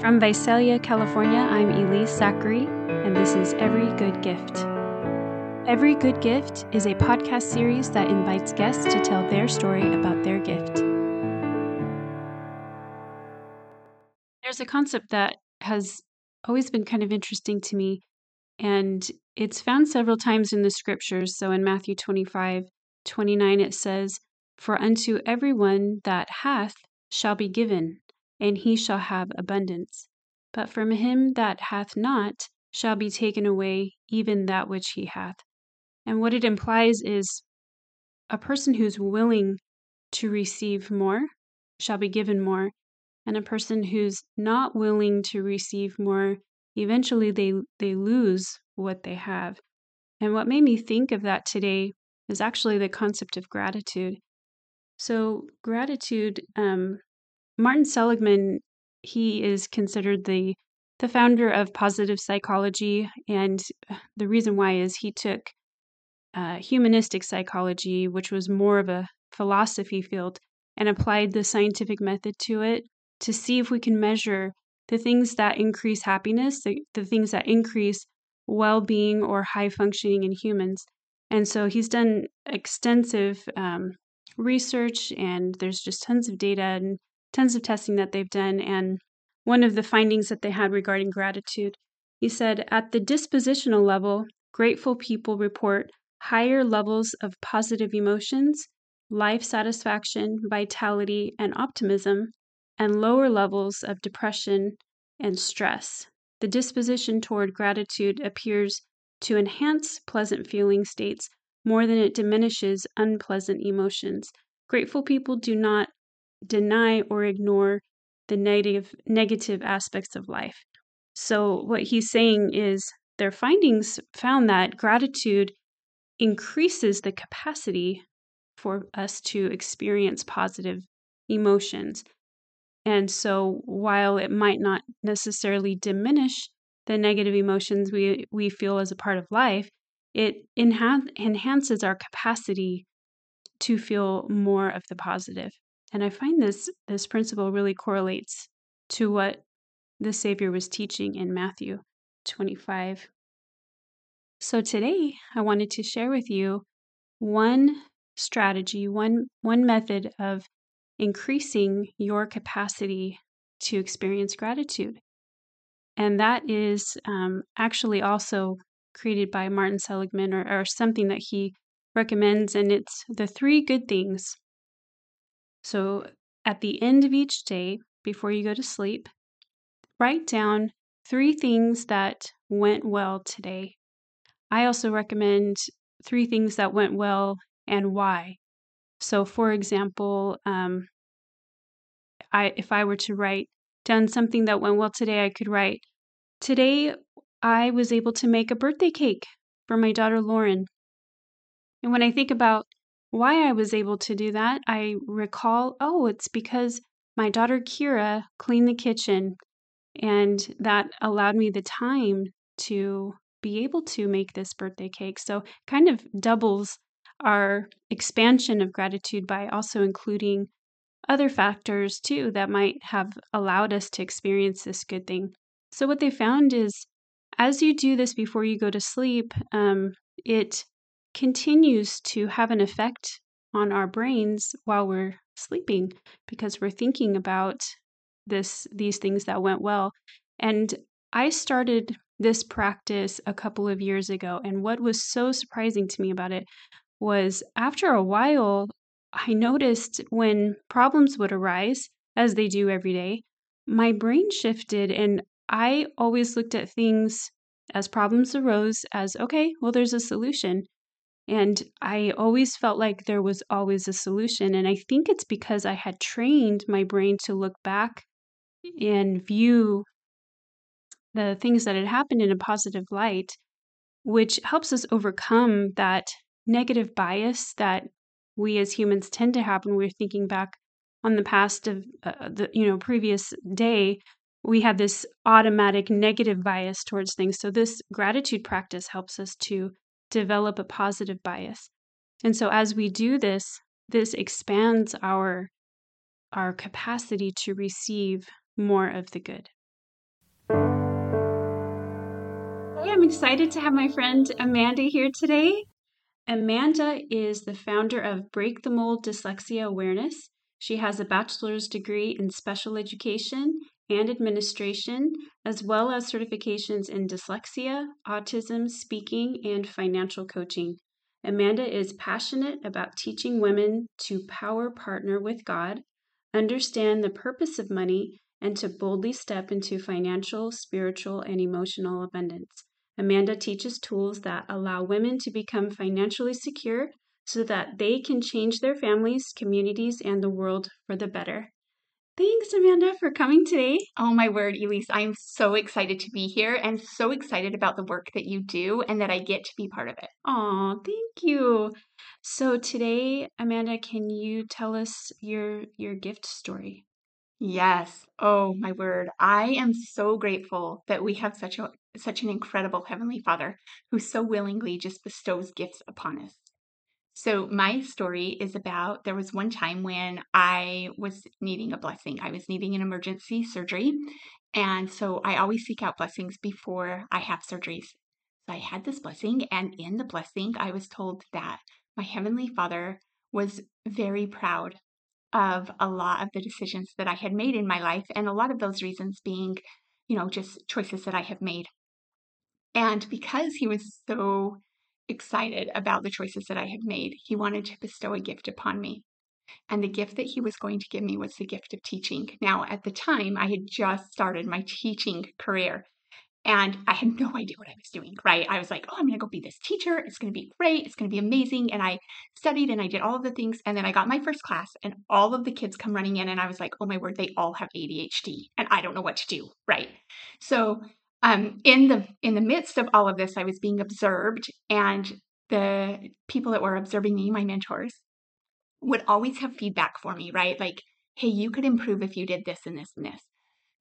From Visalia, California, I'm Elise Zachary, and this is Every Good Gift. Every Good Gift is a podcast series that invites guests to tell their story about their gift. There's a concept that has always been kind of interesting to me, and it's found several times in the scriptures. So in Matthew 25 29, it says, For unto everyone that hath shall be given, and he shall have abundance. But from him that hath not shall be taken away even that which he hath. And what it implies is a person who's willing to receive more shall be given more, and a person who's not willing to receive more, eventually they, they lose what they have. And what made me think of that today is actually the concept of gratitude. So, gratitude um, Martin Seligman, he is considered the the founder of positive psychology, and the reason why is he took uh, humanistic psychology, which was more of a philosophy field, and applied the scientific method to it to see if we can measure the things that increase happiness, the, the things that increase well being or high functioning in humans. And so he's done extensive um, research, and there's just tons of data and tons of testing that they've done. And one of the findings that they had regarding gratitude, he said, at the dispositional level, grateful people report higher levels of positive emotions, life satisfaction, vitality, and optimism, and lower levels of depression and stress. The disposition toward gratitude appears to enhance pleasant feeling states more than it diminishes unpleasant emotions. Grateful people do not deny or ignore the negative negative aspects of life. So what he's saying is their findings found that gratitude increases the capacity for us to experience positive emotions. And so while it might not necessarily diminish the negative emotions we, we feel as a part of life, it enhan- enhances our capacity to feel more of the positive. And I find this this principle really correlates to what the Savior was teaching in Matthew 25. So today I wanted to share with you one strategy, one one method of increasing your capacity to experience gratitude. And that is um, actually also created by Martin Seligman or, or something that he recommends. And it's the three good things so at the end of each day, before you go to sleep, write down three things that went well today. I also recommend three things that went well and why. So, for example, um, I if I were to write down something that went well today, I could write, Today I was able to make a birthday cake for my daughter Lauren. And when I think about why I was able to do that, I recall, oh, it's because my daughter Kira cleaned the kitchen, and that allowed me the time to be able to make this birthday cake. So, kind of doubles our expansion of gratitude by also including other factors too that might have allowed us to experience this good thing. So, what they found is as you do this before you go to sleep, um, it continues to have an effect on our brains while we're sleeping because we're thinking about this these things that went well. And i started this practice a couple of years ago and what was so surprising to me about it was after a while i noticed when problems would arise as they do every day my brain shifted and i always looked at things as problems arose as okay well there's a solution and I always felt like there was always a solution. And I think it's because I had trained my brain to look back and view the things that had happened in a positive light, which helps us overcome that negative bias that we as humans tend to have when we're thinking back on the past of uh, the you know previous day we have this automatic negative bias towards things so this gratitude practice helps us to develop a positive bias. And so as we do this, this expands our our capacity to receive more of the good. Hey, I'm excited to have my friend Amanda here today. Amanda is the founder of Break the Mold Dyslexia Awareness. She has a bachelor's degree in special education and administration, as well as certifications in dyslexia, autism, speaking, and financial coaching. Amanda is passionate about teaching women to power partner with God, understand the purpose of money, and to boldly step into financial, spiritual, and emotional abundance. Amanda teaches tools that allow women to become financially secure so that they can change their families, communities, and the world for the better. Thanks, Amanda, for coming today. Oh, my word, Elise. I'm so excited to be here and so excited about the work that you do and that I get to be part of it. Oh, thank you. So today, Amanda, can you tell us your your gift story? Yes. Oh, my word. I am so grateful that we have such a such an incredible heavenly Father who so willingly just bestows gifts upon us. So, my story is about there was one time when I was needing a blessing. I was needing an emergency surgery. And so I always seek out blessings before I have surgeries. So I had this blessing, and in the blessing, I was told that my Heavenly Father was very proud of a lot of the decisions that I had made in my life, and a lot of those reasons being, you know, just choices that I have made. And because he was so excited about the choices that I had made, he wanted to bestow a gift upon me. And the gift that he was going to give me was the gift of teaching. Now, at the time, I had just started my teaching career. And I had no idea what I was doing, right? I was like, oh, I'm going to go be this teacher. It's going to be great. It's going to be amazing. And I studied and I did all of the things. And then I got my first class, and all of the kids come running in. And I was like, oh my word, they all have ADHD. And I don't know what to do, right? So, um, in the in the midst of all of this, I was being observed, and the people that were observing me, my mentors, would always have feedback for me, right? Like, hey, you could improve if you did this and this and this.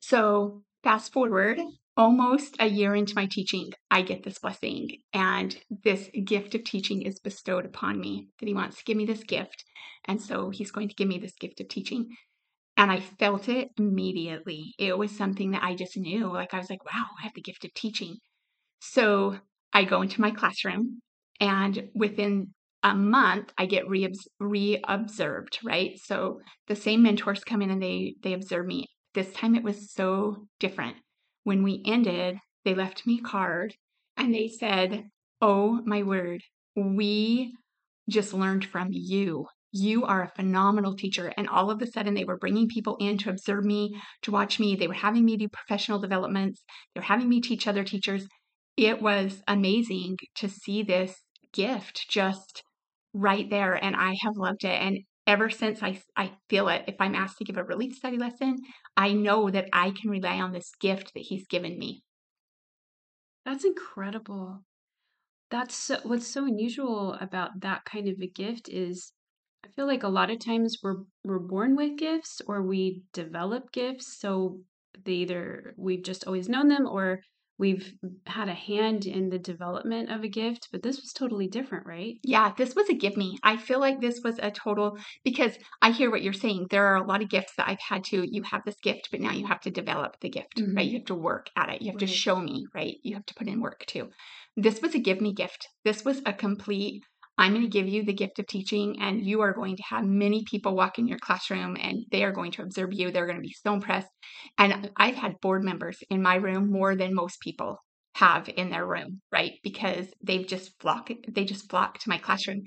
So, fast forward almost a year into my teaching, I get this blessing, and this gift of teaching is bestowed upon me. That He wants to give me this gift. And so, He's going to give me this gift of teaching. And I felt it immediately. It was something that I just knew. Like, I was like, wow, I have the gift of teaching. So, I go into my classroom, and within a month i get re-observed right so the same mentors come in and they they observe me this time it was so different when we ended they left me a card and they said oh my word we just learned from you you are a phenomenal teacher and all of a sudden they were bringing people in to observe me to watch me they were having me do professional developments they were having me teach other teachers it was amazing to see this gift just right there and I have loved it. And ever since I, I feel it, if I'm asked to give a Relief Society lesson, I know that I can rely on this gift that he's given me. That's incredible. That's so, what's so unusual about that kind of a gift is I feel like a lot of times we're we're born with gifts or we develop gifts so they either we've just always known them or we've had a hand in the development of a gift, but this was totally different, right? Yeah, this was a give me. I feel like this was a total because I hear what you're saying. There are a lot of gifts that I've had to, you have this gift, but now you have to develop the gift, mm-hmm. right? You have to work at it. You have right. to show me, right? You have to put in work too. This was a give me gift. This was a complete I'm going to give you the gift of teaching, and you are going to have many people walk in your classroom and they are going to observe you. They're going to be so impressed. And I've had board members in my room more than most people have in their room, right? Because they've just flock they just flock to my classroom.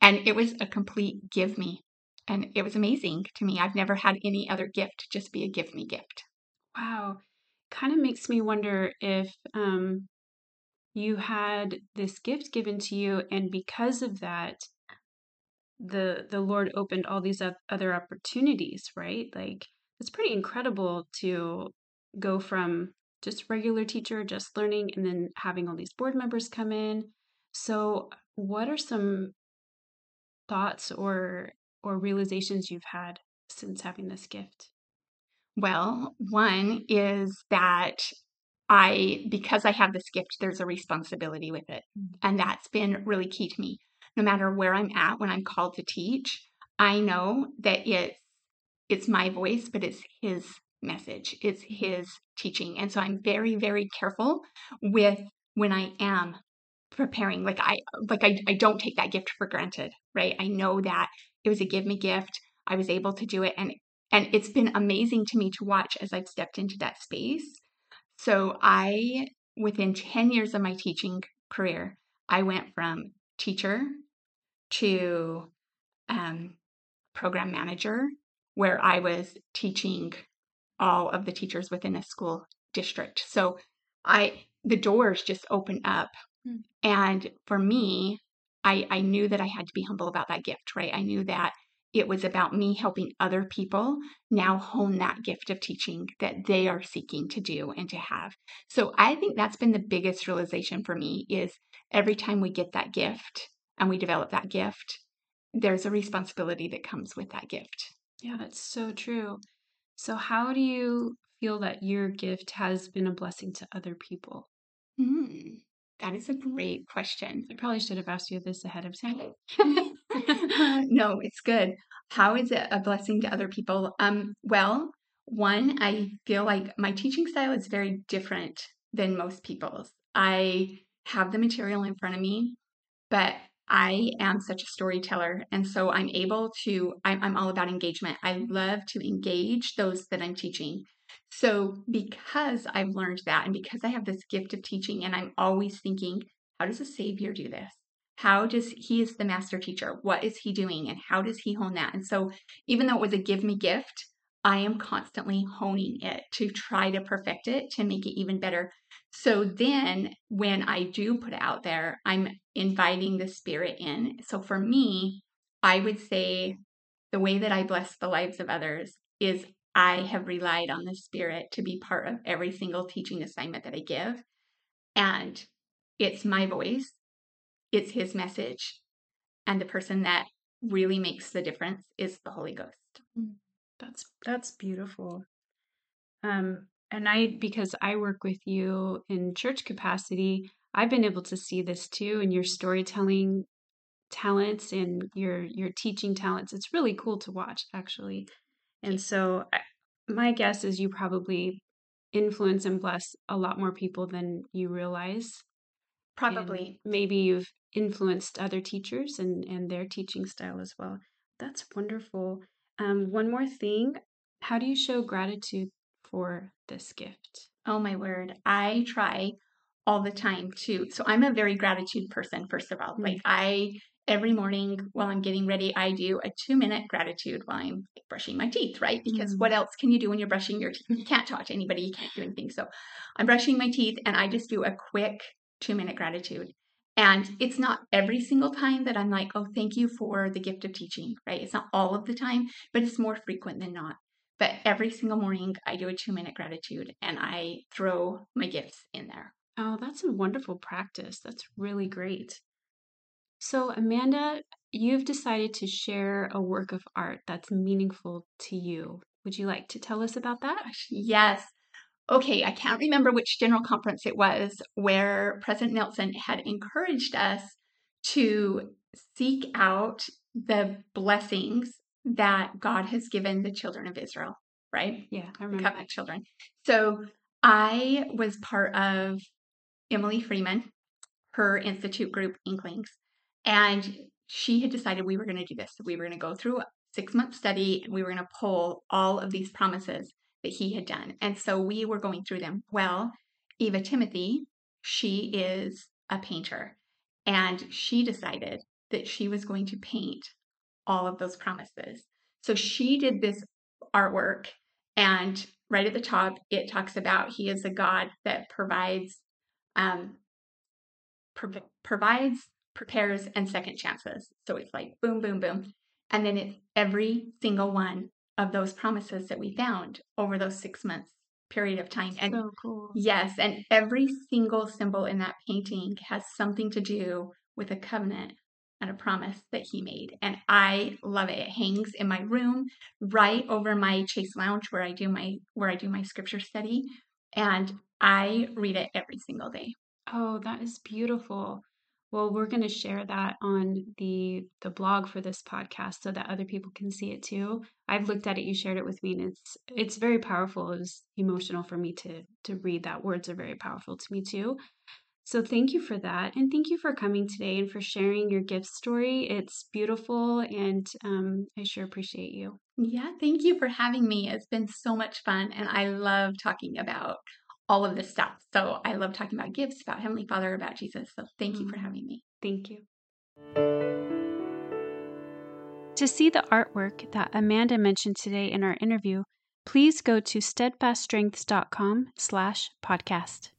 And it was a complete give me. And it was amazing to me. I've never had any other gift just be a give me gift. Wow. Kind of makes me wonder if um you had this gift given to you and because of that the the lord opened all these other opportunities right? Like it's pretty incredible to go from just regular teacher just learning and then having all these board members come in. So what are some thoughts or or realizations you've had since having this gift? Well one is that I, because I have this gift, there's a responsibility with it. Mm-hmm. And that's been really key to me. No matter where I'm at when I'm called to teach, I know that it's it's my voice, but it's his message. It's his teaching. And so I'm very, very careful with when I am preparing. Like I like I, I don't take that gift for granted, right? I know that it was a give me gift. I was able to do it and and it's been amazing to me to watch as I've stepped into that space. So I within 10 years of my teaching career, I went from teacher to um, program manager, where I was teaching all of the teachers within a school district. So I the doors just opened up. Mm. And for me, I, I knew that I had to be humble about that gift, right? I knew that it was about me helping other people now hone that gift of teaching that they are seeking to do and to have. So I think that's been the biggest realization for me is every time we get that gift and we develop that gift, there's a responsibility that comes with that gift. Yeah, that's so true. So how do you feel that your gift has been a blessing to other people? Mm, that is a great question. I probably should have asked you this ahead of time. no, it's good. How is it a blessing to other people? Um, well, one, I feel like my teaching style is very different than most people's. I have the material in front of me, but I am such a storyteller. And so I'm able to, I'm, I'm all about engagement. I love to engage those that I'm teaching. So, because I've learned that, and because I have this gift of teaching, and I'm always thinking, how does a Savior do this? How does he is the master teacher? What is he doing? And how does he hone that? And so, even though it was a give me gift, I am constantly honing it to try to perfect it to make it even better. So then, when I do put it out there, I'm inviting the spirit in. So, for me, I would say the way that I bless the lives of others is I have relied on the Spirit to be part of every single teaching assignment that I give. And it's my voice, it's His message. And the person that really makes the difference is the Holy Ghost. Mm, that's that's beautiful. Um, and I because I work with you in church capacity, I've been able to see this too in your storytelling talents and your your teaching talents. It's really cool to watch actually. And so my guess is you probably influence and bless a lot more people than you realize. Probably. And maybe you've influenced other teachers and, and their teaching style as well. That's wonderful. Um, one more thing how do you show gratitude for this gift? Oh, my word. I try all the time too. So I'm a very gratitude person, first of all. Mm-hmm. Like, I every morning while I'm getting ready, I do a two minute gratitude while I'm brushing my teeth, right? Because mm what else can you do when you're brushing your teeth? You can't talk to anybody, you can't do anything. So I'm brushing my teeth and I just do a quick two minute gratitude. And it's not every single time that I'm like, oh, thank you for the gift of teaching, right? It's not all of the time, but it's more frequent than not. But every single morning, I do a two minute gratitude and I throw my gifts in there. Oh, that's a wonderful practice. That's really great. So, Amanda, you've decided to share a work of art that's meaningful to you. Would you like to tell us about that? Yes. Okay, I can't remember which general conference it was where President Nelson had encouraged us to seek out the blessings that God has given the children of Israel, right? Yeah, I remember. Covenant children. So I was part of Emily Freeman, her institute group, Inklings. And she had decided we were going to do this. We were going to go through a six month study and we were going to pull all of these promises that he had done. And so we were going through them. Well, Eva Timothy, she is a painter, and she decided that she was going to paint all of those promises. So she did this artwork, and right at the top, it talks about he is a God that provides um, provides prepares, and second chances. So it's like boom, boom, boom. And then it's every single one of those promises that we found over those six months period of time. And so cool. Yes. And every single symbol in that painting has something to do with a covenant and a promise that he made. And I love it. It hangs in my room right over my Chase Lounge where I do my where I do my scripture study. And I read it every single day. Oh, that is beautiful. Well, we're going to share that on the the blog for this podcast so that other people can see it too. I've looked at it, you shared it with me, and it's it's very powerful. It was emotional for me to to read that. Words are very powerful to me too. So thank you for that. And thank you for coming today and for sharing your gift story. It's beautiful and um, I sure appreciate you. Yeah, thank you for having me. It's been so much fun and I love talking about all of this stuff. So I love talking about gifts, about Heavenly Father, about Jesus. So thank you for Mm. having me. Thank you. To see the artwork that Amanda mentioned today in our interview, please go to steadfaststrengths.com slash podcast.